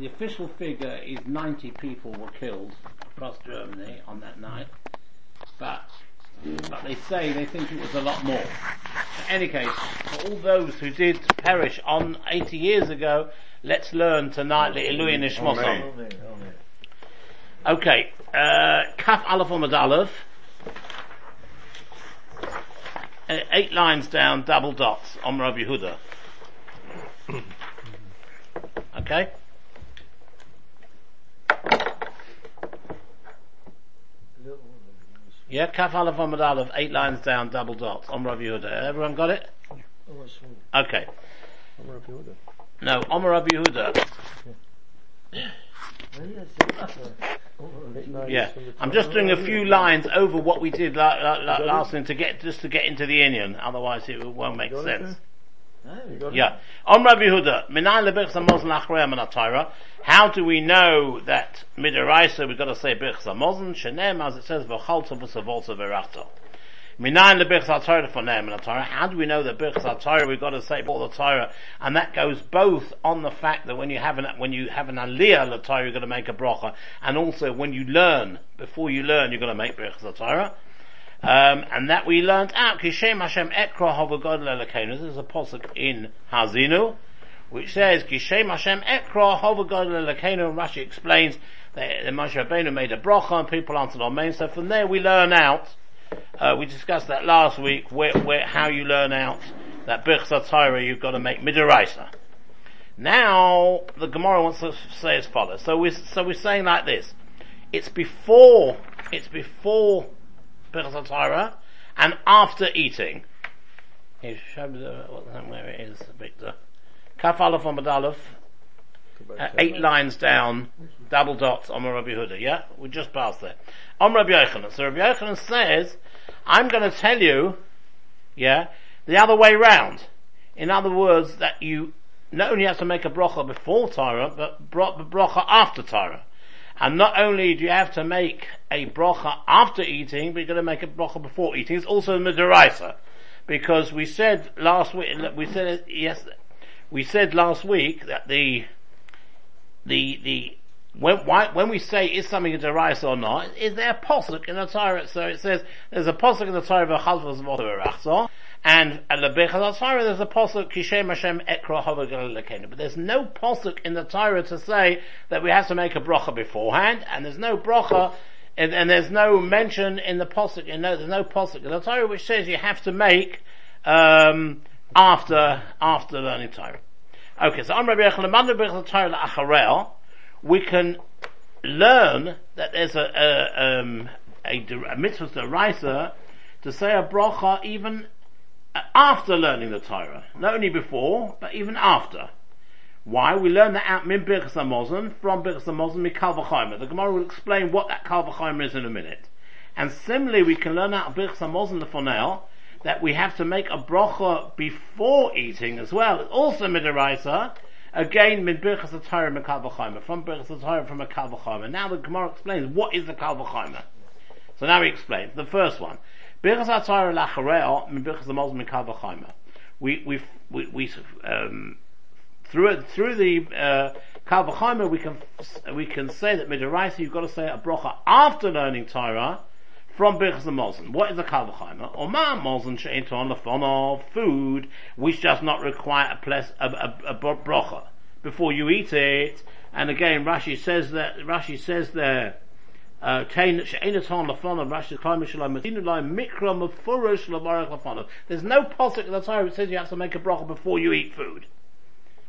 the official figure is 90 people were killed across Germany on that night, but but they say they think it was a lot more. In any case, for all those who did perish on 80 years ago, let's learn tonight the Ilui Nishmosom. Okay, uh, Kaf Aleph Amad Aleph. Uh, eight lines down, double dots on Rabbi Yehuda. Okay? Yeah, Kaf Aleph Amad Aleph, eight lines down, double dots on Rabbi Yehuda. Everyone got it? Okay. No, Omer Rabbi Yehuda. Yeah, I'm just doing a few lines over what we did la- la- la- last time to get just to get into the inyan. Otherwise, it won't make sense. Yeah. On Rabbi manatayra. How do we know that midiraisa we've got to say birch samozon? Shenem, as it says, v'chalta v'savolta v'rachta. Minan lebirch atayra fonem manatayra. How do we know that birch atayra we've got to say before the Torah? And that goes both on the fact that when you have an when you have an aliyah l'Torah, you're going to make a bracha, and also when you learn before you learn, you're going to make birch atayra. Um, and that we learned out, Kishem Hashem Ekra Hovagod Lelakenu. This is a posuk in Hazinu, which says, Kishem Hashem Ekra Hovagod Lelakenu. Rashi explains that the Moshe Rabbeinu made a bracha and people answered Amen. So from there we learn out, uh, we discussed that last week, where, where, how you learn out that Birch Torah you've got to make Midiraisa. Now, the Gemara wants to say as follows. So we're, so we're saying like this. It's before, it's before Torah, and after eating. He showed me the, where it is, Victor. Kaf Aleph on Aleph, uh, eight lines down, double dots on Rabbi Huda, yeah? We just passed there. On Rabbi Yochanan. So Rabbi Yochanan says, I'm to tell you, yeah, the other way round. In other words, that you not only have to make a bracha before Torah, but bracha after Torah. And not only do you have to make a bracha after eating, but you're going to make a bracha before eating. It's also midiraisa. Because we said last week, we said, yes, we said last week that the, the, the, when, why, when we say is something a derisa or not, is there a posuk in the Torah? So it says, there's a posuk in the Torah of Chalvas and at the Bechaz Torah there's a posuk Kishem Hashem Ekra Havagal But there's no posuk in the Torah to say that we have to make a bracha beforehand, and there's no bracha, and, and there's no mention in the posuk, and no, there's no posuk in the Torah which says you have to make um, after after learning Torah. Okay, so on Rabbi Yechon, Torah we can learn that there's a a, um, a, a mitzvah to say a bracha even after learning the Torah. Not only before, but even after. Why? We learn that out min Birchas Hamazon, from Birchas Hamazon, mikal v'chaymer. The Gemara will explain what that kal v'chaymer is in a minute. And similarly, we can learn out of Birchas Hamazon the Fonel, that we have to make a bracha before eating as well. It's also midiraisa, again min Birchas Torah mikal v'chaymer, from Birchas Torah from a kal v'chaymer. Now the Gemara explains what is the kal v'chaymer. So now he explains. The first one. We we we we um, through through the uh, kal we can we can say that midiraisa you've got to say a bracha after learning Torah from birchas hamazon. What is a kal v'chayma? Or ma hamazon she'eton lefonov food which does not require a, ples, a, a, a bracha before you eat it. And again, Rashi says that Rashi says there there's no posik in the Torah that says you have to make a bracha before you eat food.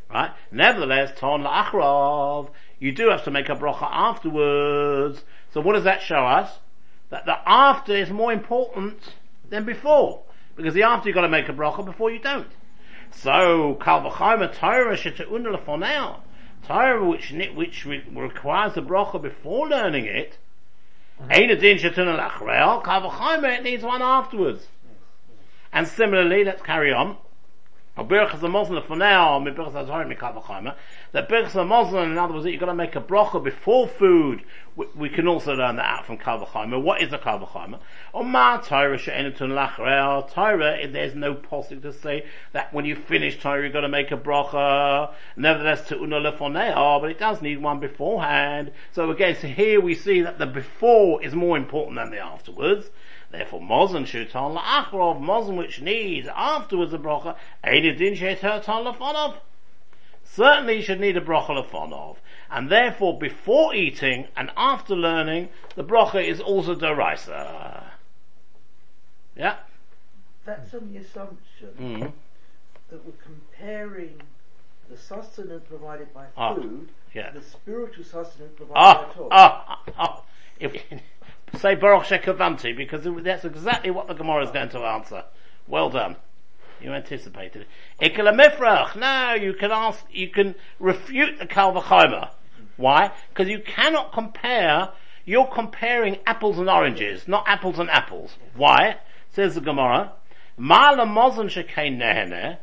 Right? Nevertheless, ton la'achrov, you do have to make a bracha afterwards. So what does that show us? That the after is more important than before. Because the after you've got to make a bracha before you don't. So, kal v'chayma Torah shete'una lefonel. Torah which, which requires a bracha before learning it, Ain't a din shetun al it needs one afterwards. And similarly, let's carry on. That Birchas Hamazon, in other words, you've got to make a bracha before food. We, we, can also learn that out from Kalvachimer. What is a Kalvachimer? Oma Torah she'enetun lachrei Torah, there's no possibility to say that when you finish Torah you've got to make a bracha. Nevertheless, to lefoneo, oh, but it does need one beforehand. So again, so here we see that the before is more important than the afterwards. Therefore, Mozen Shutan La'achrov, Mozen which needs afterwards a bracha, Eididin Shetan Lafonov. Certainly you should need a bracha Lafonov. And therefore, before eating and after learning, the bracha is also deraisa. Yeah? That's on the assumption mm-hmm. that we're comparing the sustenance provided by ah, food yeah. to the spiritual sustenance provided ah, by Torah. Ah, ah, ah. If, say Baruch Shekavanti because that's exactly what the Gemara is going to answer. Well done. You anticipated it. Ikela Now you can ask, you can refute the Kalvachimer. Why? Because you cannot compare, you're comparing apples and oranges, not apples and apples. Why? Says the Gemara. Mala Mozen Shekain Nehene.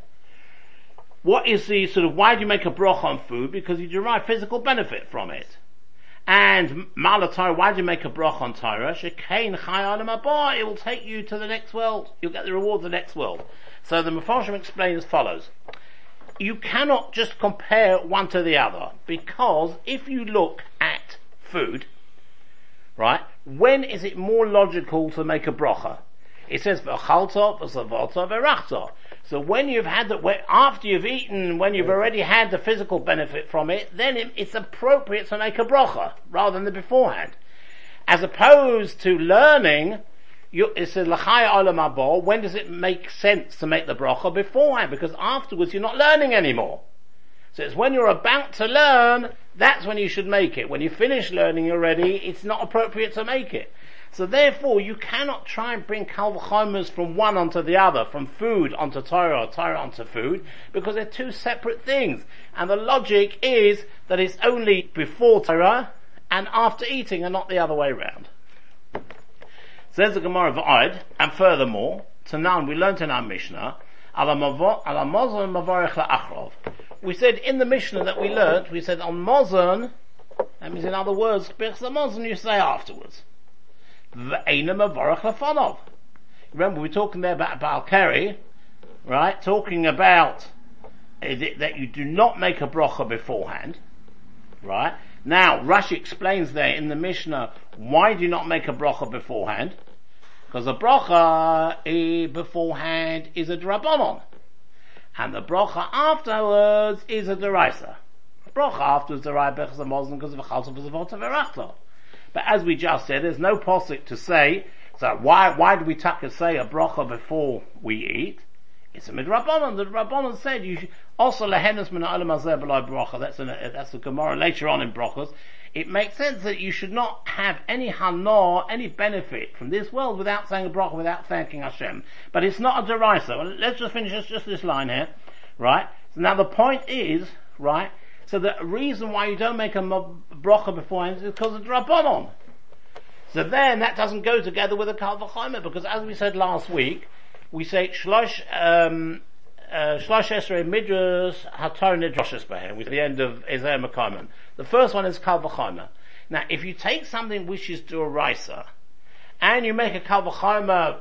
What is the sort of, why do you make a broch on food? Because you derive physical benefit from it. And Malatai, why do you make a broch on Torah? Shekain It will take you to the next world. You'll get the reward of the next world. So the Mepharshim explains as follows. You cannot just compare one to the other because if you look at food, right, when is it more logical to make a brocha? It says v'chalta, v'savata, v'rachta. So when you've had the, after you've eaten, when you've already had the physical benefit from it, then it, it's appropriate to make a brocha rather than the beforehand. As opposed to learning, you, it's a lachaya olam when does it make sense to make the brocha beforehand? Because afterwards you're not learning anymore. So it's when you're about to learn, that's when you should make it. When you finish learning already, it's not appropriate to make it. So therefore, you cannot try and bring kalvachomers from one onto the other, from food onto Torah or Torah onto food, because they're two separate things. And the logic is that it's only before Torah and after eating and not the other way around. Says the Gemara of and furthermore, Tanan, we learned in our Mishnah, we said in the Mishnah that we learned, we said on Mozon, that means in other words, Mozon you say afterwards. Remember we're talking there about Balkari, right? Talking about eh, that you do not make a brocha beforehand, right? Now, Rashi explains there in the Mishnah, why do you not make a brocha beforehand? Because the brocha eh, beforehand is a drabonon. And the brocha afterwards is a deraisa. Brocha afterwards Raibech is a Muslim because of a chalsa v'zavot but as we just said, there's no posik to say, so why, why do we tuck taka say a bracha before we eat? It's a midrabanon. The rabbanon said you should, also lehenas min bracha. That's a, that's a Gemara later on in brachas. It makes sense that you should not have any hana, any benefit from this world without saying a bracha, without thanking Hashem. But it's not a derisa. Well, let's just finish just, just this line here, right? So now the point is, right, so the reason why you don't make a bracha beforehand is because of Rabbanon. So then that doesn't go together with a Kal because as we said last week, we say Shlosh, um, uh, Shlosh Esrei Midrash Hatar Nidroshes Behem, with the end of Isaiah Mekaiman. The first one is Kal Now, if you take something which is Duraisa, and you make a Kal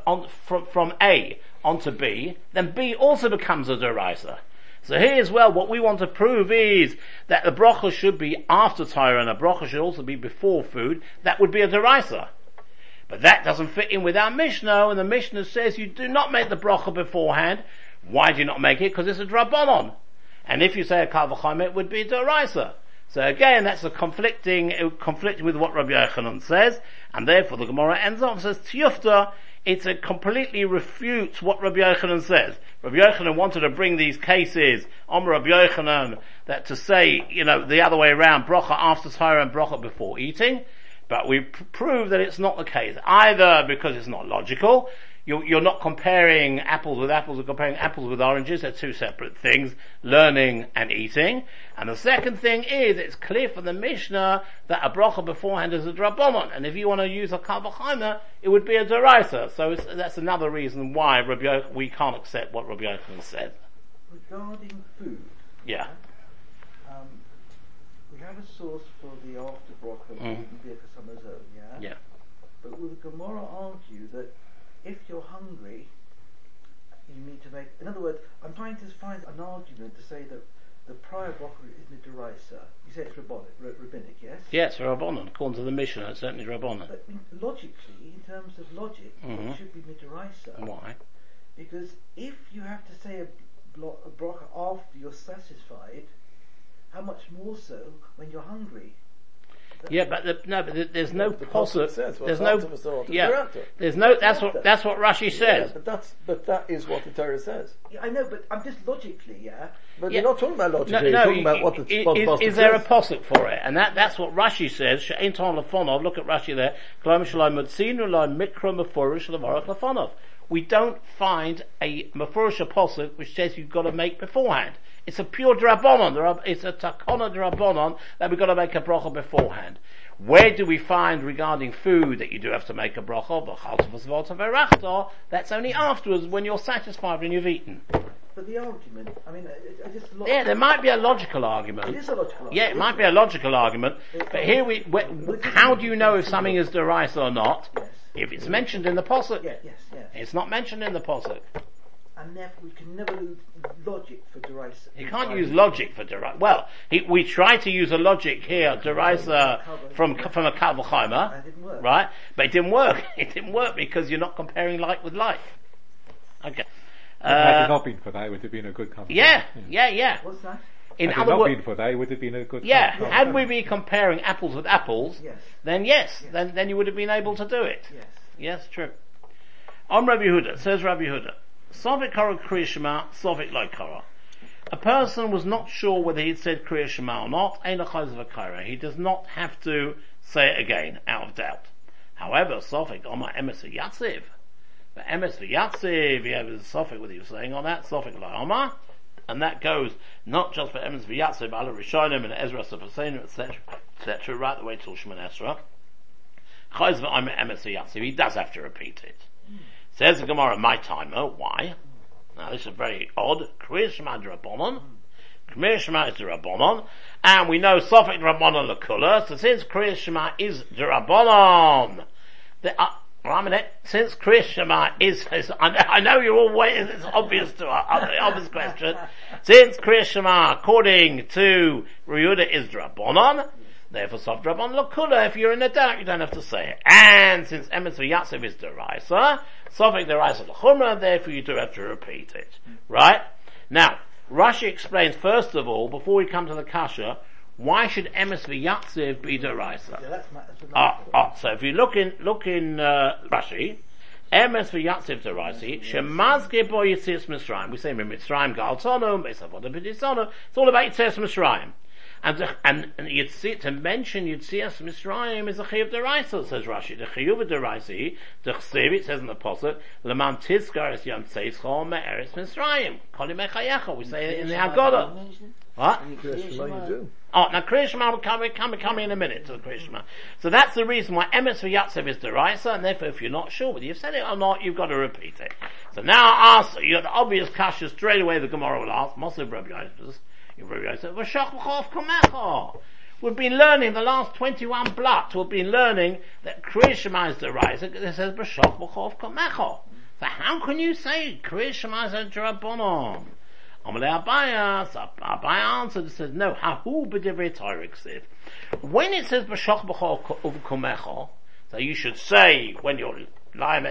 on, from, from A onto B, then B also becomes a Duraisa. So here as well, what we want to prove is that the brocha should be after Torah and a bracha should also be before food. That would be a derisa. But that doesn't fit in with our Mishnah, and the Mishnah says you do not make the brocha beforehand. Why do you not make it? Because it's a drabonon. And if you say a kavachayim, it would be a derisa. So again, that's a conflicting, uh, conflicting with what Rabbi Yochanan says, and therefore the Gemara ends off says tiyufta it completely refutes what Rabbi Yochanan says. Rabbi Yochanan wanted to bring these cases on Rabbi Yochanan that to say, you know, the other way around, brocha after Torah and bracha before eating, but we pr- prove that it's not the case. Either because it's not logical, you're, you're not comparing apples with apples, you're comparing apples with oranges. They're two separate things, learning and eating. And the second thing is, it's clear from the Mishnah that a bracha beforehand is a drabonon. And if you want to use a kavachaima, it would be a derisa. So that's another reason why Rabbi, we can't accept what Rabbi Yochanan said. regarding food. Yeah. Um, we have a source for the after bracha mm. for own, yeah? Yeah. But will the Gemara argue that if you're hungry, you need to make. In other words, I'm trying to find an argument to say that the prior bracha is midiraisa. You say it's rabbinic, rabbinic, yes? Yes, rabbanon. According to the mission, it's certainly rabbanon. But logically, in terms of logic, mm-hmm. it should be midiraisa. Why? Because if you have to say a, blo- a after you're satisfied, how much more so when you're hungry? Yeah, but the, no, but there's no possible. There's no. Yeah, there's no. That's what that's what Rashi says. Yeah, but that's but that is what the Torah says. Yeah, I know, but I'm just logically, yeah. But yeah. you're not talking about logically. No, no, you're talking about what the is, is, is there a posuk for it? And that that's what Rashi says. She'ain ton lefonov. Look at Rashi there. Klam shalom mutzinu lo mikra meforish levarach lefonov. We don't find a meforish posuk which says you've got to make beforehand. It's a pure drabonon. It's a takona drabonon that we've got to make a bracha beforehand. Where do we find regarding food that you do have to make a bracha? That's only afterwards when you're satisfied when you've eaten. But the argument, I mean, I just yeah, there might be a logical argument. It is a logical argument. Yeah, it might be a logical argument. But here we, how do you know if something is derisa or not? Yes. If it's mentioned in the posuk. Yeah, yes, yes. It's not mentioned in the posuk and therefore we can never for derisa. You can't use logic for derisa. Well, he, we try to use a logic here, derisa from from a Kalvachaimer, right? But it didn't work. It didn't work because you're not comparing like with like. Okay. Uh, had it not been for that, it would have been a good conversation. Yeah, yeah, yeah. What's that? In had other it not been for that, it would have been a good. Yeah, had we been comparing apples with apples, yes. then yes, yes, then then you would have been able to do it. Yes, yes, true. On Rabbi Huda says Rabbi Huda. Sovik Kara Kriya Shema, Sovik Lo Kara. A person was not sure whether he'd said Kriya Shema or not, He does not have to say it again, out of doubt. However, Sofik Omar Emes Yatziv. The Emes Yatziv, he has a Sofik what he was saying on that, Sofik La Omar, and that goes not just for Emes Yatziv, Ala Rishonim and Ezra Safasenu, etc., etc., right the way till Shemon Esra. Chayz Emes Yatziv, he does have to repeat it. Says the Gemara, my timer, why? Now this is very odd. Kriya Shema Drabonon. Kriya Shema is Drabonon. And we know Sophic Drabonon Lakula. So since Kriya Shema is Drabonon, the, uh, well, minute, since Kriya Shema is, is I, know, I know you're all waiting, it's obvious to uh, the obvious question. Since Kriya Shema, according to Ryuda, is Drabonon, Therefore, soft on lakula. If you're in the dark, you don't have to say it. And since emes v'yatsev is deraisa, sofik deraisa l'chumra, therefore you do have to repeat it. Right? Now, Rashi explains first of all, before we come to the kasha, why should emes v'yatsev be deraisa? Yeah, that's my, that's ah, ah, so if you look in, look in, uh, Rashi, Emes v'yatziv deraisi, shemazge bo yitzis Mitzrayim. We say Mitzrayim galtono, Besavoda b'disono. It's all about Yitzis Mitzrayim. And, and, and you'd see, to mention Yitzias Mitzrayim is a Chiyuv Deraisa, says Rashi. The Chiyuv Deraisi, the Chsev, it says in the Apostle, Leman Tizkar es Yom Tzeitzchol Me'eretz Mitzrayim. Koli Mechayecha, we say in the Haggadah. What? Oh, now Kriya Shema will come, come, come in a minute to the Kriya So that's the reason why Emes V'Yatsev is Deraisa, and therefore if you're not sure whether you've said it or not, you've got to repeat it. So now ask, you have the obvious kasha straight away the Gemara will ask, Moshe Rabbi Yosef, We've been learning the last 21 blocks, we've been learning that Kriya is the rise. It says, B'shach b'chov kamecho. So how can you say Kriya Shema is a drabonon? Amalei Abaya, Abaya answered and says, no, hahu b'divrei Torah When it says B'shach b'chov kamecho, so you should say when you're lying,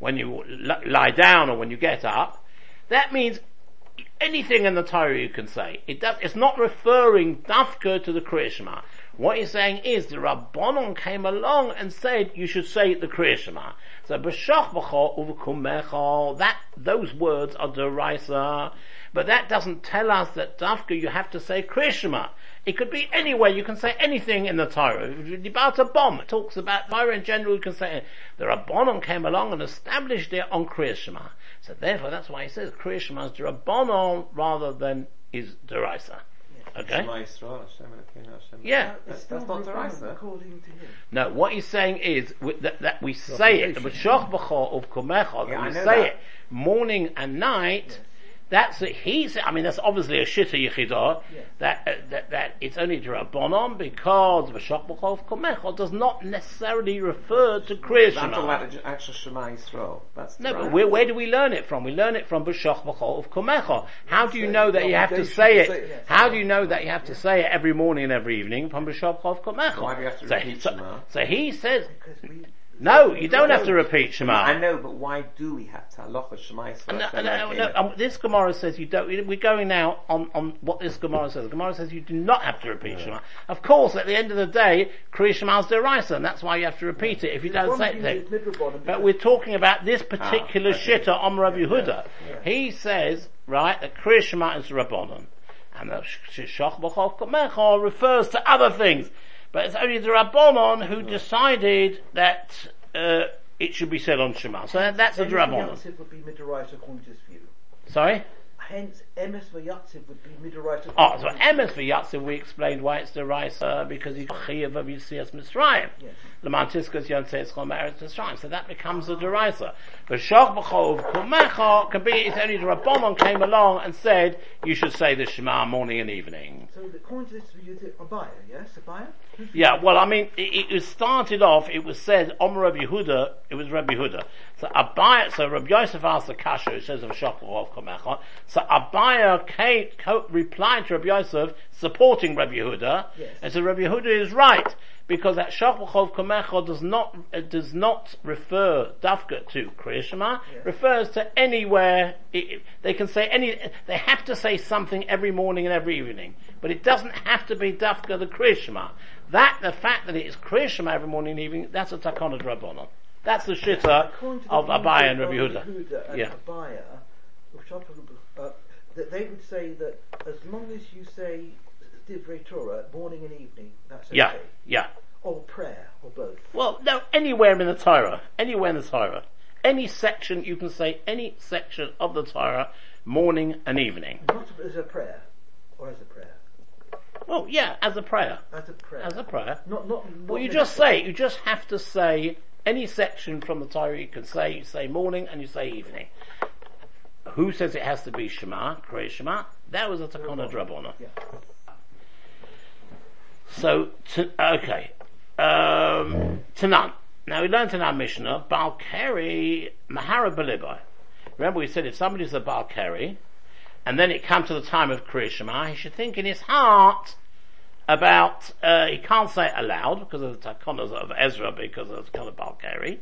when you lie down or when you get up, that means anything in the Torah you can say. It does, it's not referring dafka to the Kriyashma. What he's saying is the Rabbanon came along and said you should say the Kriyashma. So b'shach b'cho u'v'kumecho, that, those words are derisa, but that doesn't tell us that dafka you have to say Kriyashma. It could be anywhere. You can say anything in the Torah. About a bomb, it talks about Torah in general. You can say the Rabbanon came along and established it on Kriyashma. So therefore, that's why he says Kriya Shema is Rabbanon rather than is Deraisa. Okay? Yeah. That's, that's not Deraisa. No, what he's saying is that, that we say it, the B'shoch B'chol of Kumecha, that we say it morning and night, That's he He's, I mean, that's obviously a shitta yichidah, yeah. that, uh, that, that it's only drabonon because V'shach b'chol komecho does not necessarily refer to Kriya Shema. That's actual Shema Yisrael. That's no, but where, where, do we learn it from? We learn it from V'shach b'chol komecho. How do you know that you have to say it? How do you know that you have to say it every morning and every evening from B'shach b'chol komecho? Why do you have to repeat so, Shema? So he says, no, you don't have to repeat Shema. I know, but why do we have to halacha Shema No, no, no, no. Um, this Gemara says you don't. We're going now on, on what this Gemara says. The Gemara says you do not have to repeat yeah. Shema. Of course, at the end of the day, Kriya Shema is deraisa, and that's why you have to repeat it if you don't say it. But we're talking about this particular ah, shitta on Rabbi Yehuda. He says, right, that Kriya Shema is Rabbanon. And the Shach B'chol refers to other things. But it's only the Rabbanon who decided that uh, it should be said on Shema. So that's a Rabbanon. would be Midoraisa according to his view. Sorry? Hence, Emes Vayatziv would be Midoraisa. Oh, so Emes Vayatziv, we explained why it's the Raisa, because he's Chiyav of Yisias Mitzrayim. Yes. Lamantiskas Yontes Chol Meretz Mitzrayim. So that becomes a derisa. But Shoch B'chov Kumecha can be, it's only the Rabbanon came along and said, you should say the Shema morning and evening. So according to this, you did Abaya, yes? Abaya? Yeah, well, I mean, it, it started off, it was said, Om Rabbi Yehuda, it was Rabbi Yehuda. So Abaya, so Rabbi Yosef asked the Kasha, it says of Shokov Komechon. So Abaya came, replied to Rabbi Yosef, supporting Rabbi Yehuda, yes. and so Rabbi Yehuda is right, because that Shokov Komecha does not, uh, does not refer, Dafka to Kriyashma, yes. refers to anywhere, it, they can say any, they have to say something every morning and every evening, but it doesn't have to be Dafka the Kriyashma. That, the fact that it is Kriyashma every morning and evening, that's a Takana Drabonon. That's the shitta of Abaya and Rabbi Yehuda. yeah. Abaya, uh, that they would say that as long as you say Divrei Torah morning and evening, that's okay. Yeah, yeah. Or prayer, or both. Well, no, anywhere in the Torah, anywhere in the Torah, any section you can say any section of the Torah, morning and evening. Not as a prayer, or as a prayer. Well, yeah, as a prayer. As a prayer. As a prayer. Not, not, not well, you just say, you just have to say any section from the Torah you can say, you say morning and you say evening. Who says it has to be Shema, Krei Shema? That was a Takana Drabona. Yeah. So, to, okay. Um, Tanan. Now we learned in our Mishnah, Balkari Mahara Belibai. Remember we said if somebody's a Balkari, and then it comes to the time of Kriya Shema, he should think in his heart about, uh, he can't say it aloud because of the takonas of Ezra because of the kind of Balkari.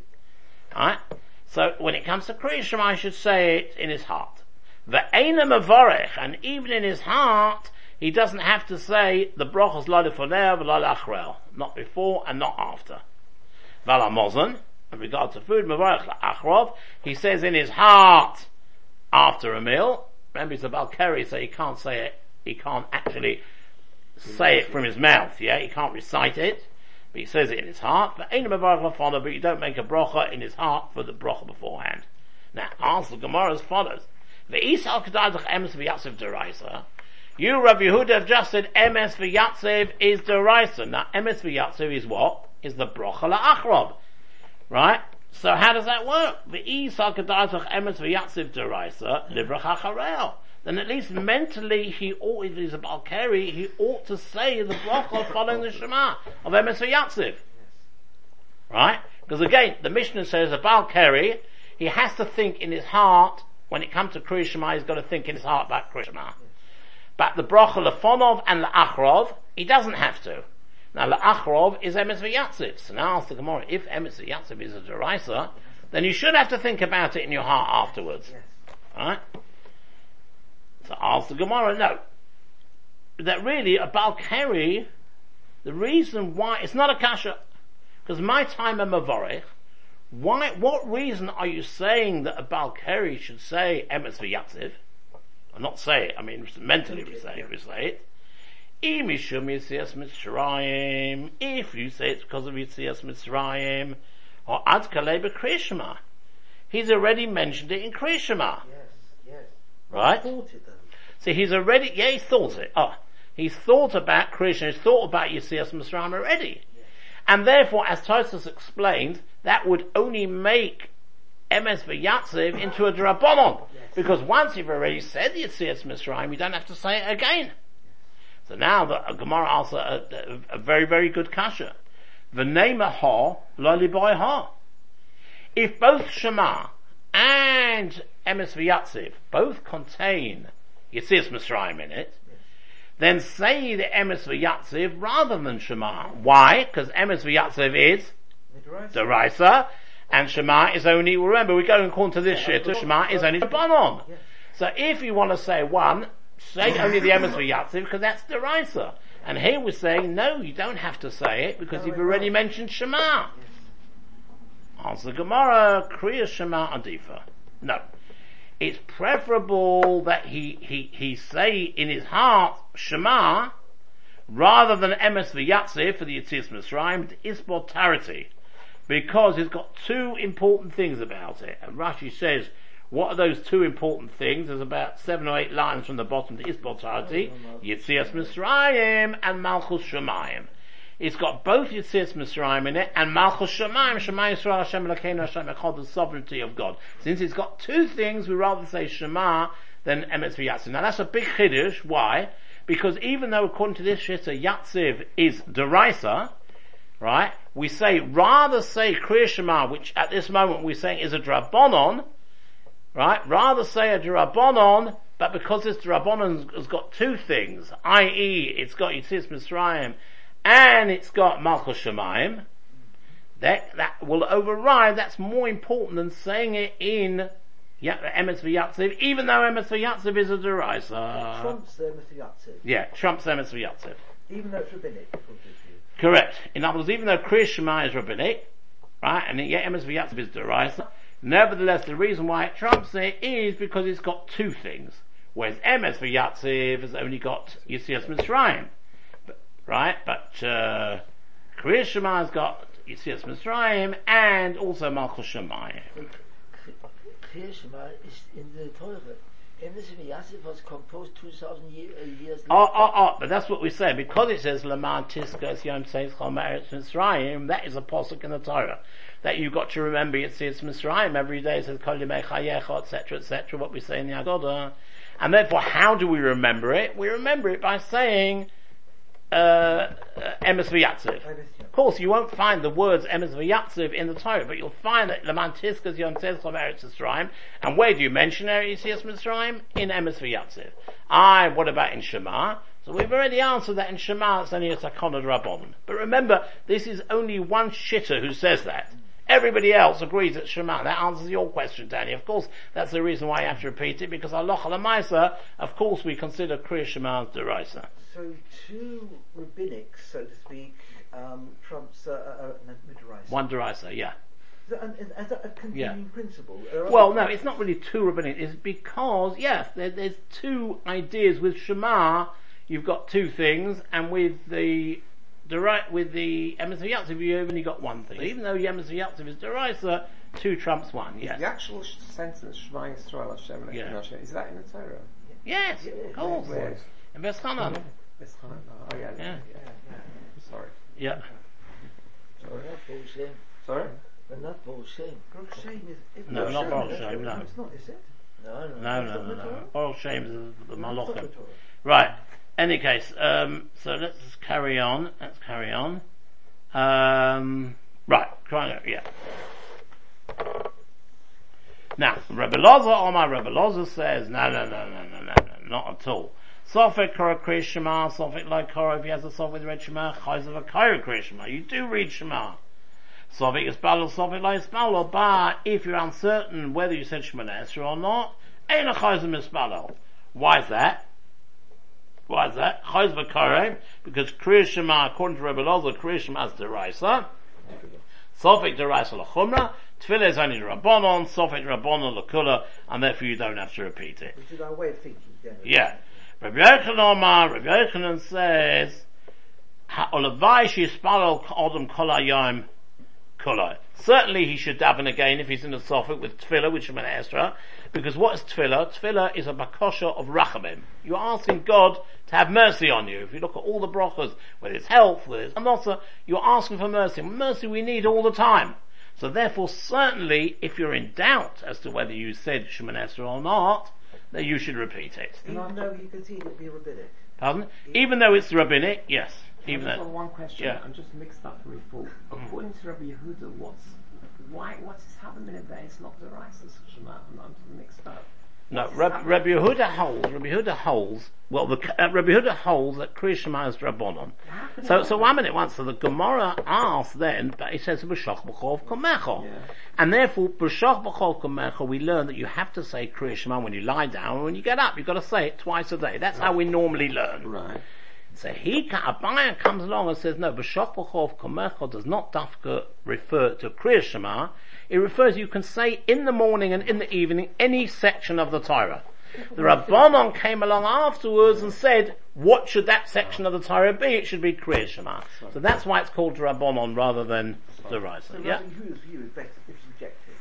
Alright? So when it comes to Kriya Shema, I should say it in his heart. The Ve'ena mavorech, and even in his heart, he doesn't have to say the lefoneh v'lo achrel, not before and not after. Valamozan, in regard to food, mavorech la'achrov, he says in his heart after a meal. Remember, it's a Balkari, so he can't say it, he can't actually say it from his mouth, yeah, he can't recite it, but he says it in his heart, but but you don't make a bracha in his heart for the bracha beforehand. Now, answer the Gemara as follows. You, Rabbi Yehuda, have just said Emes V'Yatsev is Deraisa. Now, Emes V'Yatsev is what? Is the bracha la'achrob. Right? So how does that work? Kedadach Emes V'Yatsev Deraisa, Livrach HaCharel then at least mentally he ought, if he's a Balkari, he ought to say the bracha following the Shema of Emes Yatziv. Right? Because again, the Mishnah says a Balkari, he has to think in his heart, when it comes to Kriya Shema, he's got to think in his heart about Kriya Shema. But the bracha lefonov and leachrov, he doesn't have to. Now leachrov is emes v'yatziv. So now ask the Gemara, if emes v'yatziv is a derisa, then you should have to think about it in your heart afterwards. Yes. So ask the Gemara, no. That really, a Balkari, the reason why, it's not a kasha, because my time a Mavorech, why, what reason are you saying that a Balkari should say Emes v'Yatziv? I'm not say I mean, mentally we say it, we say it. Imishum Yitzias Mitzrayim, if you say it's because of Yitzias Mitzrayim, or Ad Kaleba Krishma. He's already mentioned it in Krishma. Yes, yes. Right? So he's already, yeah, he thought it. Oh, he's thought about Krishma, he's thought about Yisias Misraim already. And therefore, as Tosus explained, that would only make Emes V'Yatziv into a Drabonon. Because once you've already said Yitzias Mitzrayim, you don't have to say it again. So now the uh, Gemara asks a, a, a, very, very good kasha. The name of ha, boy ha. If both Shema and Emes V'Yatziv both contain Yitzias Mitzrayim in it, then say the Emes V'Yatziv rather than Shema. Why? Because Emes V'Yatziv is the Deraisa, and Shema is only, remember we're going according to this shit, Shema is only Rabbanon. So if you want to say one, say only the Emes V'Yatziv because that's the Deraisa. And here we're saying, no, you don't have to say it because you've already mentioned Shema. Answer Gemara, Kriya Shema Adifa. No. It's preferable that he, he, he say in his heart Shema rather than Emes V'Yatziv for the Yitzis Mitzrayim, is mortality because it's got two important things about it. And Rashi says, what are those two important things? There's about seven or eight lines from the bottom to Isbotarti, Yitzias Misraim and Malchus Shemayim. It's got both Yitzias Misraim in it and Malchus Shemayim, Shemayim Yisrael Hashem Elokeinu Hashem Echad, the sovereignty of God. Since it's got two things, we rather say Shema than Emes V'Yatziv. Now that's a big chiddush. Why? Because even though according to this Shita, Yatziv is derisa, right? We say, rather say Kriya Shema, which at this moment we're saying is a Drabonon, right? Rather say a Drabonon, but because this Drabonon has got two things, i.e. it's got Yitzis Mitzrayim, and it's got Malchus Shemaim, that, that will override, that's more important than saying it in Emes V'Yatziv, even though Emes V'Yatziv is a derisa. Trumps Emes V'Yatziv. Yeah, trumps Emes V'Yatziv. Even though it's rabbinic. Correct. In other words, even though Kriya Shema is rabbinic, right, and yet Emes V'Yatziv is derisa, nevertheless the reason why it trumps it is because it's got two things. Whereas Emes V'Yatziv has only got Yitzias Mitzrayim. Right? But, uh, Kriya Shema has got Yitzias Mitzrayim and also Malchus Shemayim. Kriya Shema is in the Torah. Emes V'Yatziv was composed 2,000 year, uh, years later. Oh, oh, oh, but that's what we say. Because it says, Laman Tiskas Yom Seis Chomeretz Mitzrayim, that is a posuk in the Torah. That you've got to remember it says Mitzrayim every day, it says Kol Yimei Chayecha, etc., etc., what we say in the Agoda. And therefore, how do we remember it? We remember it by saying, uh, uh, Emes V'Yatziv. Of course, you won't find the words Emes V'Yatziv in the Torah, but you'll find that Laman Tiskas Yom Tzez Eretz Mitzrayim. And where do you mention Eretz Mitzrayim? In Emes V'Yatziv. I, what about in Shema? So we've already answered that in Shema, it's only a Takonad Rabban. But remember, this is only one shitter who says that. Everybody else agrees that Shema. That answers your question, Danny. Of course, that's the reason why you have to repeat it, because Allah Alamaisa, of course we consider Kriya Shema as derisa. So two rabbinics, so to speak, um, trumps uh, uh, One derisa, yeah. Is that, is that a continuing yeah. principle? Well, no, it's not really two rabbinic. It's because, yes, there, there's two ideas with Shema. You've got two things, and with the direct with the Emes V'Yatziv, you only got one thing. Even though Emes V'Yatziv is derisa, two trumps one. Yes. The actual sentence Shema Yisrael Hashem yeah. is that in the Torah? Yes, of course. Where? In Beschanan. Beschanan. Oh yeah. Yeah. yeah, yeah. Sorry. Yeah. Sorry. Sorry. But not Baruch Shem. Baruch Shem is. No, not Baruch Shem. No. It's not, is it? No, no, no, no, no. Baruch Shem is the Malachim. Right any case, um, so let's carry on. Let's carry on. Um, right, crying yeah. Now, Rebbe Loza, Omar Rebbe Loza says, no, no, no, no, no, no, no, not at all. Sofik Korah Kriya Shema, Sofik like Korah, if he has a Sofik read Shema, Chayzav a Korah Kriya Shema. You do read Shema. Sofik is Balal, Sofik like Balal, but if you're uncertain whether you said Shema Esra or not, ain't a Chayzav Misbalal. Why is that? Why is that? Chayz v'karem, because Kriya Shema, according to Rebbe Loza, Kriya Shema is deraisa. Sofik deraisa l'chumra. Tefillah is only Rabbanon, Sofik Rabbanon l'kula, and therefore you don't have to repeat it. Which is our way of thinking. Yeah. Rabbi Yochanan Rabbi Yochanan says, Olavai shispalel odom kol hayom kula. Certainly he should daven again if he's in the Sofik with tefillah, which is an Esra, because what is tefillah? Tefillah is a bakosha of rachamim. You're asking God to have mercy on you. If you look at all the brachas, whether it's health, whether it's another, you're asking for mercy. Mercy we need all the time. So therefore, certainly, if you're in doubt as to whether you said Shemoneh or not, then you should repeat it. Even though you can see it would be rabbinic. Pardon? Even though it's rabbinic, yes. Even though, one question. yeah. I'm just mixed up very full. Mm. According to Rabbi Yehuda, what's why what's this happening there? It's not the rice of Shema. I'm, I'm mixed up. no, Rabbi Yehuda holds, Rabbi Yehuda holds, well, the, uh, Rabbi Yehuda holds that Kriya Shema is Rabbonon. So, so one minute once, so the Gemara asks then, but it says B'shoch B'chol Komecho. Yeah. And therefore, B'shoch B'chol Komecho, we learn that you have to say Kriya Shema when you lie down and when you get up. You've got to say it twice a day. That's how we normally learn. Right. So he, ca- Abaya comes along and says, no, B'shoch B'chol Komecho does not dafka refer to Kriya Shema. It refers, you can say in the morning and in the evening, any section of the Torah. The Rabbanon came along afterwards and said, what should that section of the Torah be? It should be Kriya Shema. So that's why it's called Rabbanon rather than the So Raisa. Yeah. Rabbi Yehuda's view is better if it's rejected.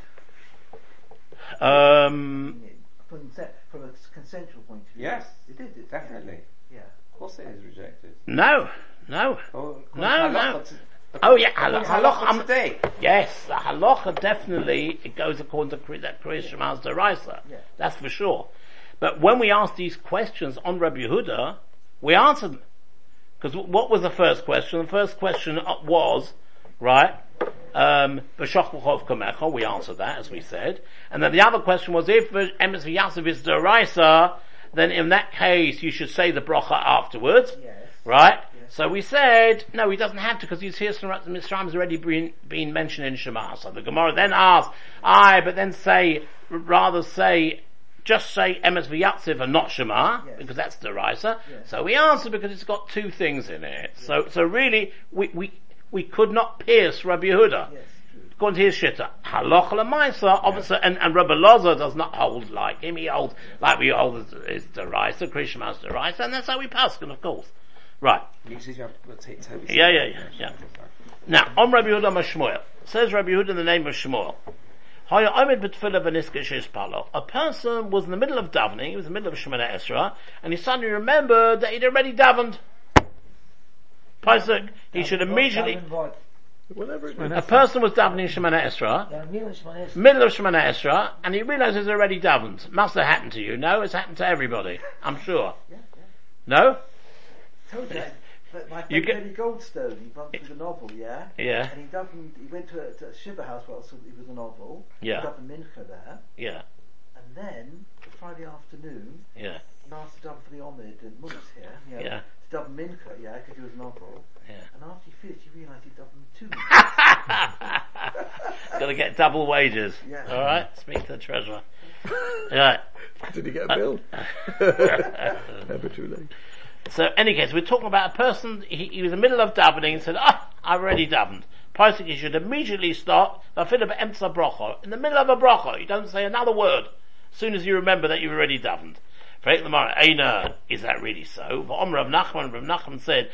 Um, From, se- from a consensual point of view. Yes, It is, it's, definitely. Yeah. Of course, it is rejected. no, no. Oh, No, no. halacha to- Oh yeah, according halacha, halacha, today. Yes, the halacha definitely, it goes according to Kri- that Kriya Shema's Deraisa. Yeah. That's for sure. But when we ask these questions on Rabbi Yehuda, we answer them. Because what was the first question? The first question uh, was, right, um, B'shoch b'chov kamecha, we answered that, as we said. And then the other question was, if Emes v'yasav is Deraisa, then in that case you should say the bracha afterwards. Yes. Right? So we said, no, he doesn't have to because he's here, Mitzrayim's already been, been mentioned in Shema. So the Gemara then asks, aye, but then say, rather say, just say Emes v'yatziv and not Shema, Yes. because that's the. Yes. So we answer because it's got two things in it. So, so really, we, we, we could not pierce Rabbi Yehuda. According to his shitta, halach lemaisa, obviously, and, and Rabbi Loza does not hold like him. He holds like we hold is the Risa, Krishma's the Risa, and that's how we pass, of course. Right. You said you have to take Toby. Yeah, yeah, yeah, yeah. Now, on Rabbi Yehuda Mashmuel, says Rabbi Yehuda in the name of Shmuel, "Haya omed b'tefillah v'niska sheispalo." A person was in the middle of davening, he was in the middle of Shemoneh Esra, and he suddenly remembered that he'd already davened. Pasuk, he should immediately? Whatever a person was davening Shemoneh Esra, Ja, mir ist man erst. middle of Shemoneh Esra, and he realized he's already davened. Must have happened to you. No, it's happened to everybody. I'm sure. No? Told you. But my You friend get- Teddy Goldstone, he bumped through the novel, yeah? Yeah. And he davened, he went to a, to a Shiva house while it was a novel. Yeah. He davened Mincha there. Yeah. And then, Friday afternoon, Yeah. he asked to daven for the Omid and Munks here, you know, Yeah. to daven Mincha, yeah, because he was a novel. Yeah. And after he finished, he realised he'd davened two Minchas. Gotta get double wages. Yeah. Alright? Speak to the treasurer. right. Did he get a bill? Never too late. So, any case, we're talking about a person, he, he was in the middle of davening and said, ah, I've already davened. Pasuk, you should immediately stop, v'afilu be'emtza bracha. In the middle of a bracha, you don't say another word. As soon as you remember that you've already davened. Is that really so? Rav Nachman, Rav Nachman said,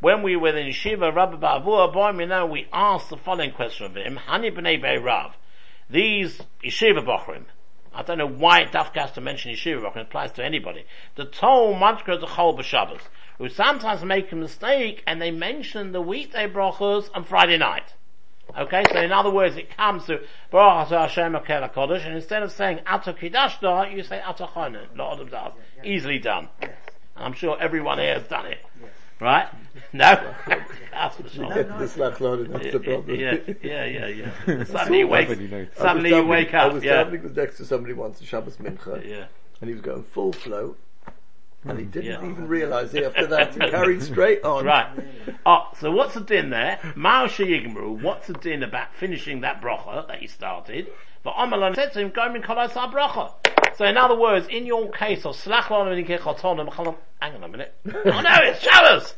when we were in Shiva, Rabba Ba'avua, boy, you know, we asked the following question of him, Hani b'nei Rav. These Yeshiva Bochrim, I don't know why Dafka has to mention Yeshiva Bochrim, it applies to anybody. The Tol Mantra the Chol B'Shabbos, who sometimes make a mistake and they mention the weekday brachos on Friday night. Okay, so in other words, it comes to Baruch Atah Hashem Akel HaKodesh, and instead of saying Atah Kidashta, you say Atah Chonen, Lord of Das. Easily done. And I'm sure everyone here has done it. Right? No? That's for sure. Get the slack loaded, that's the problem. Yeah, yeah, yeah, yeah. Suddenly you wake, Nobody knows. I was suddenly you davening- wake I up, was yeah. next to somebody once at Shabbos Mincha, Yeah. and he was going full flow, and he hmm, didn't Yeah. even realise it after that. He carried straight on. Right. Oh, so what's the din there? Mao Yigmru, what's the din about finishing that bracha that he started? But Amalan said to him, go in kolos bracha. So in other words, in your case of slach and and hang on a minute. Oh no, it's Shabbos!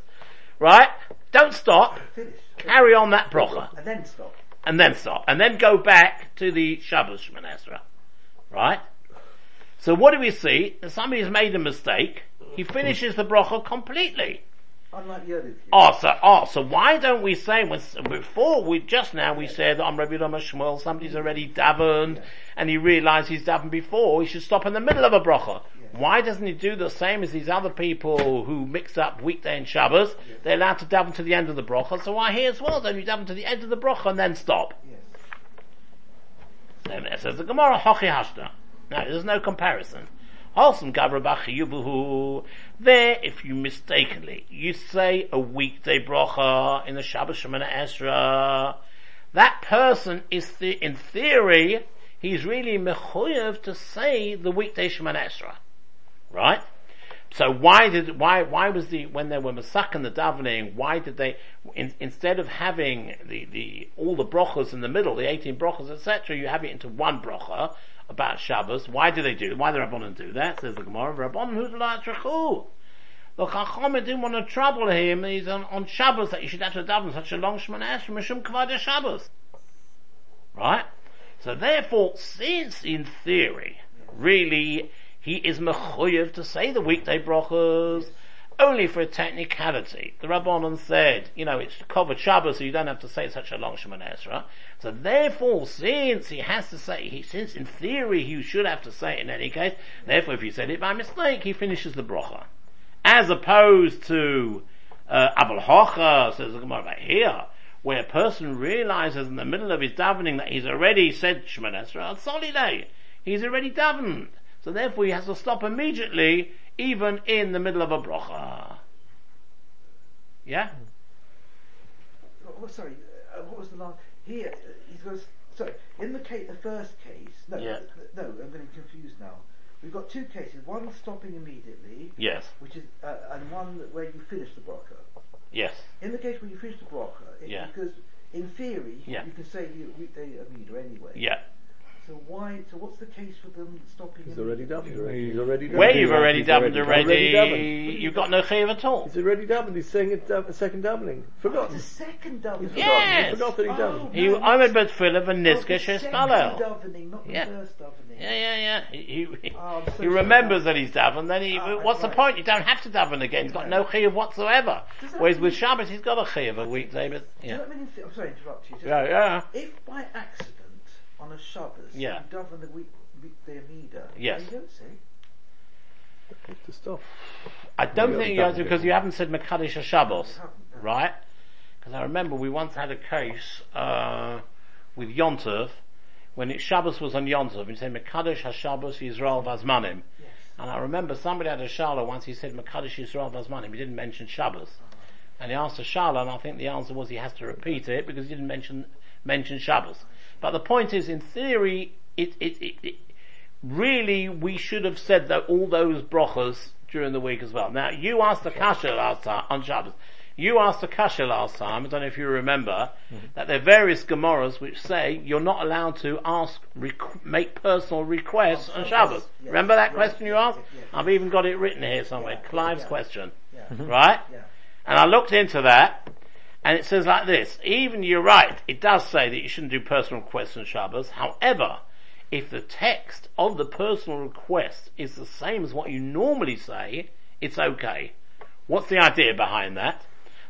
Right? Don't stop. Finish. Carry on that bracha. And then stop. and then stop, and then go back to the Shabbos Shemon Esra. Right? So what do we see? If somebody's made a mistake, he finishes the bracha completely. Unlike the other view. Oh, ah, so, oh, so why don't we say, when, before we, just now we said on Rabbi Rama Shmuel, somebody's already davened, and he realized he's davened before, he should stop in the middle of a bracha. Why doesn't he do the same as these other people who mix up weekday and Shabbos? They're allowed to daven to the end of the bracha, so why here as well? Don't you daven to the end of the bracha and then stop? Yes. Then it says the Gemara, Hochi Hashta. There's no comparison. Yubuhu. There, if you mistakenly, you say a weekday bracha in the Shabbos Shemana Esra, that person is, the, in theory, he's really mechuyev to say the weekday Shemana Esra. Right? So why did why why was the when they were masak and the davening? Why did they in, instead of having the, the all the brochas in the middle, the eighteen brochas, etc., you have it into one brocha about Shabbos. Why do they do? Why do Rabbanon do that? Says the Gemara. Rabbanon who's trachu. The Chachamim didn't want to trouble him. He's on, on Shabbos that you should have to daven such a long Shemana Esrei Mishum Kavod Shabbos. Right. So therefore, since in theory, really he is mechuyev to say the weekday brachas only for a technicality. The Rabbanon said, you know, it's covered Shabbos, so you don't have to say such a long Shemana Esra. So therefore, since he has to say, he, since in theory he should have to say it in any case, therefore if he said it by mistake, he finishes the bracha. As opposed to, uh, Abel Hocha, says the Gemara here, where a person realizes in the middle of his davening that he's already said Shemana Esra, Solidei. He's already davened. So therefore he has to stop immediately, even in the middle of a bracha. Yeah? Oh, oh sorry, uh, what was the last? Here, uh, he goes, sorry, in the case, the first case, no, Yeah. th- no, I'm getting confused now. We've got two cases, one stopping immediately, Yes. which is, uh, and one where you finish the bracha. Yes. In the case where you finish the bracha, it, Yeah. because in theory, Yeah. you can say you weekday Amida anyway. Yeah. So why, so what's the case for them stopping He's already immediately? davened. He's already davened. Where you've already He's davened already already, davened. you've got no chayv at all. He's already davened. He's saying it uh, second davening. Oh, Forgotten. it's a second davening. He's Yes. forgotten. He forgot that he Oh, davened. He, no, I'm a bit full of a Oh, niska the second davening, not the Yeah. first davening. Yeah, yeah, yeah. He, he, Oh, so he remembers that he's davened, then he, Ah, what's the point? You don't have to daven again. He's got no chayv whatsoever. Whereas mean- with Shabbos, he's got a chayv a weekday, but, Does yeah. that mean, I'm sorry interrupt you. Yeah, yeah. If by accident on a Shabbos Yeah. you daven the week, weekday Amida, Yes. you don't say. To stop. I don't Yeah, think you have to, because you haven't said Mekadesh Shabbos. No. right? Because I remember we once had a case uh, with Yontov when it, Shabbos was on Yontov. And he said Mekadesh HaShabbos Yisrael Vazmanim. Yes. And I remember somebody had a shala once. He said Mekadesh Yisrael Vazmanim. He didn't mention Shabbos. And he asked a shala, and I think the answer was he has to repeat it because he didn't mention mention Shabbos. But the point is, in theory, it it, it, it really we should have said that all those brachas during the week as well. Now you asked the kasha last time on Shabbos. You asked the kasha last time. I don't know if you remember mm-hmm. that there are various gemaras which say you're not allowed to ask requ- make personal requests on Shabbos. Yes. Remember that Right. question you asked? Yes. I've even got it written here somewhere. Yeah. Clive's Yeah. question, Yeah. right? And I looked into that, and it says like this, even you're right, it does say that you shouldn't do personal requests on Shabbos. However, if the text of the personal request is the same as what you normally say, it's okay. What's the idea behind that?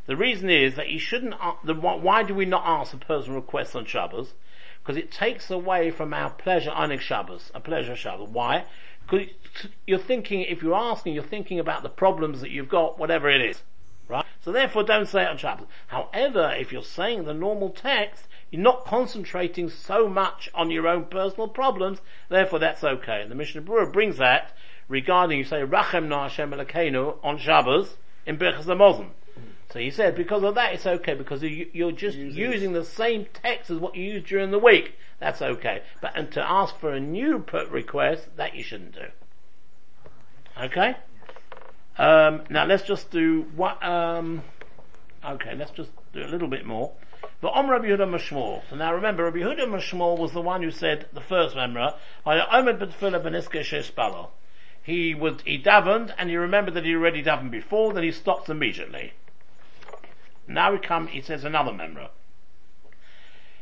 The reason is that you shouldn't, why do we not ask a personal request on Shabbos? Because it takes away from our pleasure on Shabbos, a pleasure Shabbos. Why? Because you're thinking, if you're asking, you're thinking about the problems that you've got, whatever it is. Right? So therefore don't say it on Shabbos. However, if you're saying the normal text, you're not concentrating so much on your own personal problems, therefore that's okay. And the Mishnah Berurah brings that regarding, you say, Rachem na Hashem Elokeinu on Shabbos in Birchas Hamazon. So he said, because of that it's okay, because you- you're just using the same text as what you use during the week. That's okay. But and to ask for a new request, that you shouldn't do. Okay? Um, now let's just do what, um, okay, let's just do a little bit more. But Om Rabbi Yehuda Mashmor. So now remember, Rabbi Yehuda Mashmor was the one who said, the first memra. He would, he davened, and he remembered that he already davened before, then he stopped immediately. Now we come, he says another memra.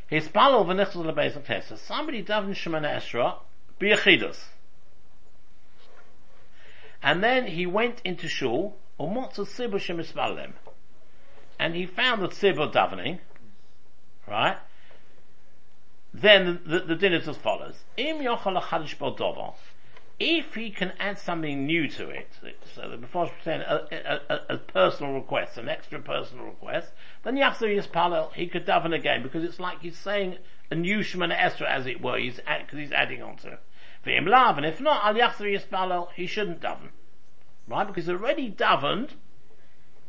His spalo v'nichzul lebeis Somebody davened Shemana Esra, b'yachidus. And then he went into shul, and he found the tzibur davening, right? Then the, the, the din is as follows. If he can add something new to it, so that before saying a, a, a, personal request, an extra personal request, then Yachzer Yispalel, he could daven again, because it's like he's saying a new Shemana Esra, as it were, he's, because he's adding on to it. V'im lav, and if not, Al Yachzer Yispalel, he shouldn't daven. Right? Because he's already davened,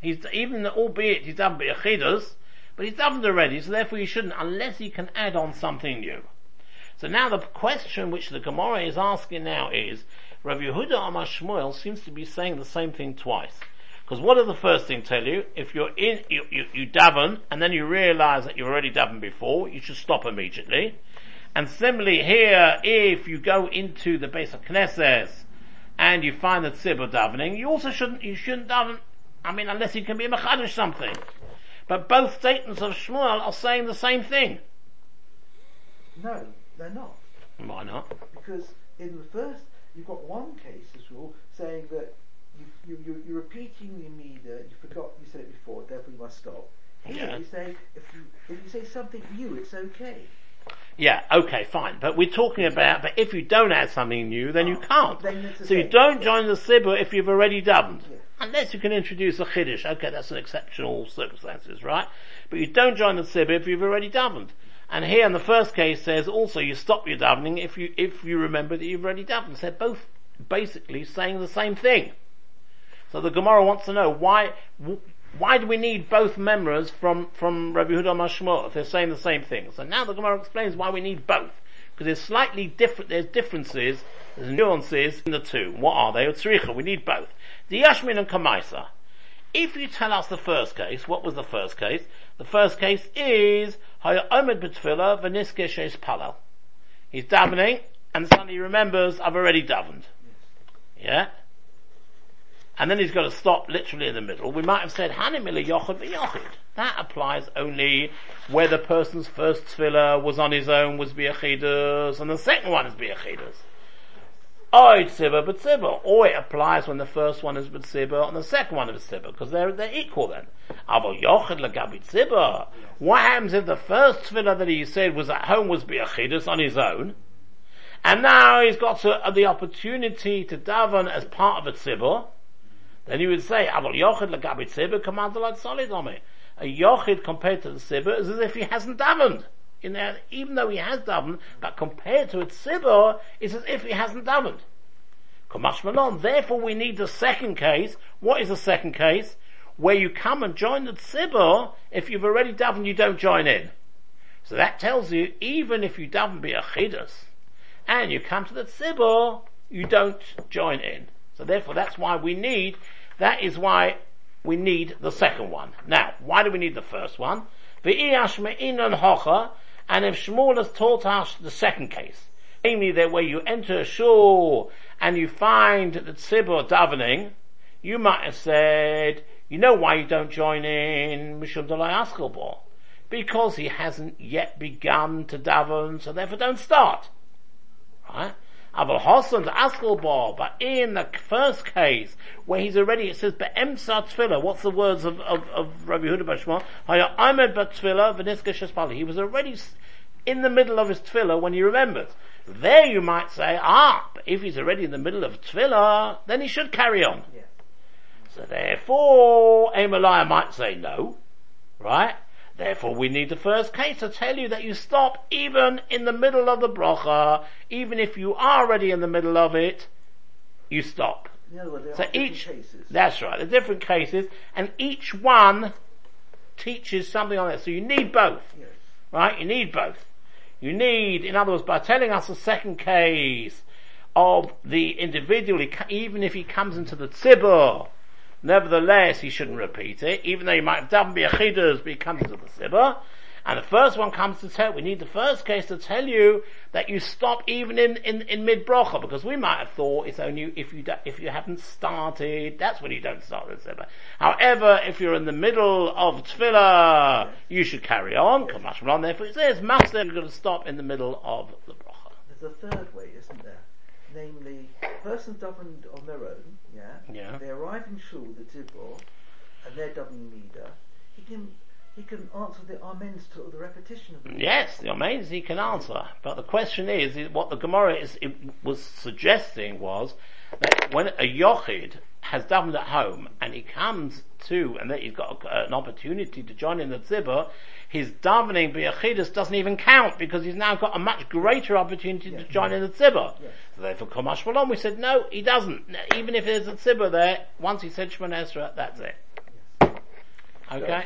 he's, even, albeit he's davened by but he's davened already, so therefore he shouldn't, unless he can add on something new. So now the question which the Gemara is asking now is, Rav Yehuda Amar Shmuel seems to be saying the same thing twice. Because what does the first thing tell you? If you're in, you, you, you daven, and then you realize that you've already davened before, you should stop immediately. And similarly here, if you go into the base of Knesset, and you find that Tzibur davening, you also shouldn't, you shouldn't daven, I mean, unless you can be a Mechadish something. But both statements of Shmuel are saying the same thing. No, they're not. Why not? Because in the first, you've got one case as well saying that you, you, you, are repeating the Amida, you forgot you said it before, therefore you must stop. Here yeah. you say, if you, if you say something new, it's okay. Yeah, okay, fine. But we're talking about, but if you don't add something new, then oh, you can't. Then so you don't join the Tzibur if you've already davened. Yeah. Unless you can introduce a Chiddush. Okay, that's an exceptional circumstances, right? But you don't join the Tzibur if you've already davened. And here in the first case says also you stop your davening if you, if you remember that you've already davened. So they're both basically saying the same thing. So the Gemara wants to know why, why do we need both members from, from Rabbi Huda Mashmur if they're saying the same thing? So now the Gemara explains why we need both. Because there's slightly different, there's differences, there's nuances in the two. What are they? Utsricha, we need both. The Yashmin and Kamaisa. If you tell us the first case, what was the first case? The first case is Hayomed B'Tfila V'Niske Sheis Palal. He's davening, and suddenly he remembers, I've already davened. Yeah? And then he's got to stop literally in the middle, we might have said Hanimila Yochid v'Yochid. That applies only where the person's first tefillah was on his own, was Biachidus, and the second one is Biachidus. Or it's Tzibur but Tzibur. Or it applies when the first one is but Tzibur and the second one is Tzibur, because they're, they're equal then. Avo Yochid Lagabit Tzibur. What happens if the first tefillah that he said was at home was Biachidus on his own, and now he's got to, uh, the opportunity to daven as part of a Tzibur, then you would say, Aval Yochid Lagabit Tzibur commanded solid on. A Yochid compared to the Tzibur is as if he hasn't davened. In there, even though he has davened, but compared to its Tzibur, it's as if he hasn't davened. Therefore we need the second case. What is the second case? Where you come and join the Tzibur, if you've already davened, you don't join in. So that tells you, even if you daven be a chidus, and you come to the Tzibur, you don't join in. So therefore that's why we need, that is why we need the second one. Now, why do we need the first one? and if Shmuel has taught us the second case, namely that where you enter a shul and you find the tzibur davening, you might have said, you know why you don't join in Mishum Delay Because he hasn't yet begun to daven, so therefore don't start. Right? Aval Hassan Askelbar, but in the first case, where he's already, it says, Be'emsa Tfila, what's the words of, of, of Rabbi Huda Bashma? Haya Ahmed Batfila, Veniska Shespali. He was already in the middle of his Tfila when he remembered. There you might say, ah, but if he's already in the middle of Tfila, then he should carry on. Yeah. So therefore, Amalai might say no, right? Therefore, we need the first case to tell you that you stop even in the middle of the bracha, even if you are already in the middle of it, you stop. Words, so each, cases. that's right, the different cases, and each one teaches something on it. So you need both, yes. right? You need both. You need, in other words, by telling us the second case of the individual, even if he comes into the tzibur, Nevertheless, he shouldn't repeat it, even though he might have done biachidas, but he comes to the tzibur. And the first one comes to tell, we need the first case to tell you that you stop even in, in, in mid brocha, because we might have thought it's only if you, if you haven't started, that's when you don't start the tzibur. However, if you're in the middle of tefillah, you should carry on, kamash on therefore it says, master, you're going to stop in the middle of the brocha. There's a third way, isn't there? Namely, persons governed on their own, yeah? Yeah. They arrive in shul, the tzibur, and they're davening mida. he can he can answer the amens to the repetition of them. Yes, the amens he can answer. But the question is, is what the Gemara is, was suggesting was that when a yochid has davened at home and he comes to, and that he's got a, uh, an opportunity to join in the tzibur, his davening b'yachidus doesn't even count because he's now got a much greater opportunity to join in the. Yes. So therefore, Kamash Malon, we said, no, he doesn't. Even if there's a tzibur there, once he said Shemon Esra, that's it. Yes. Okay?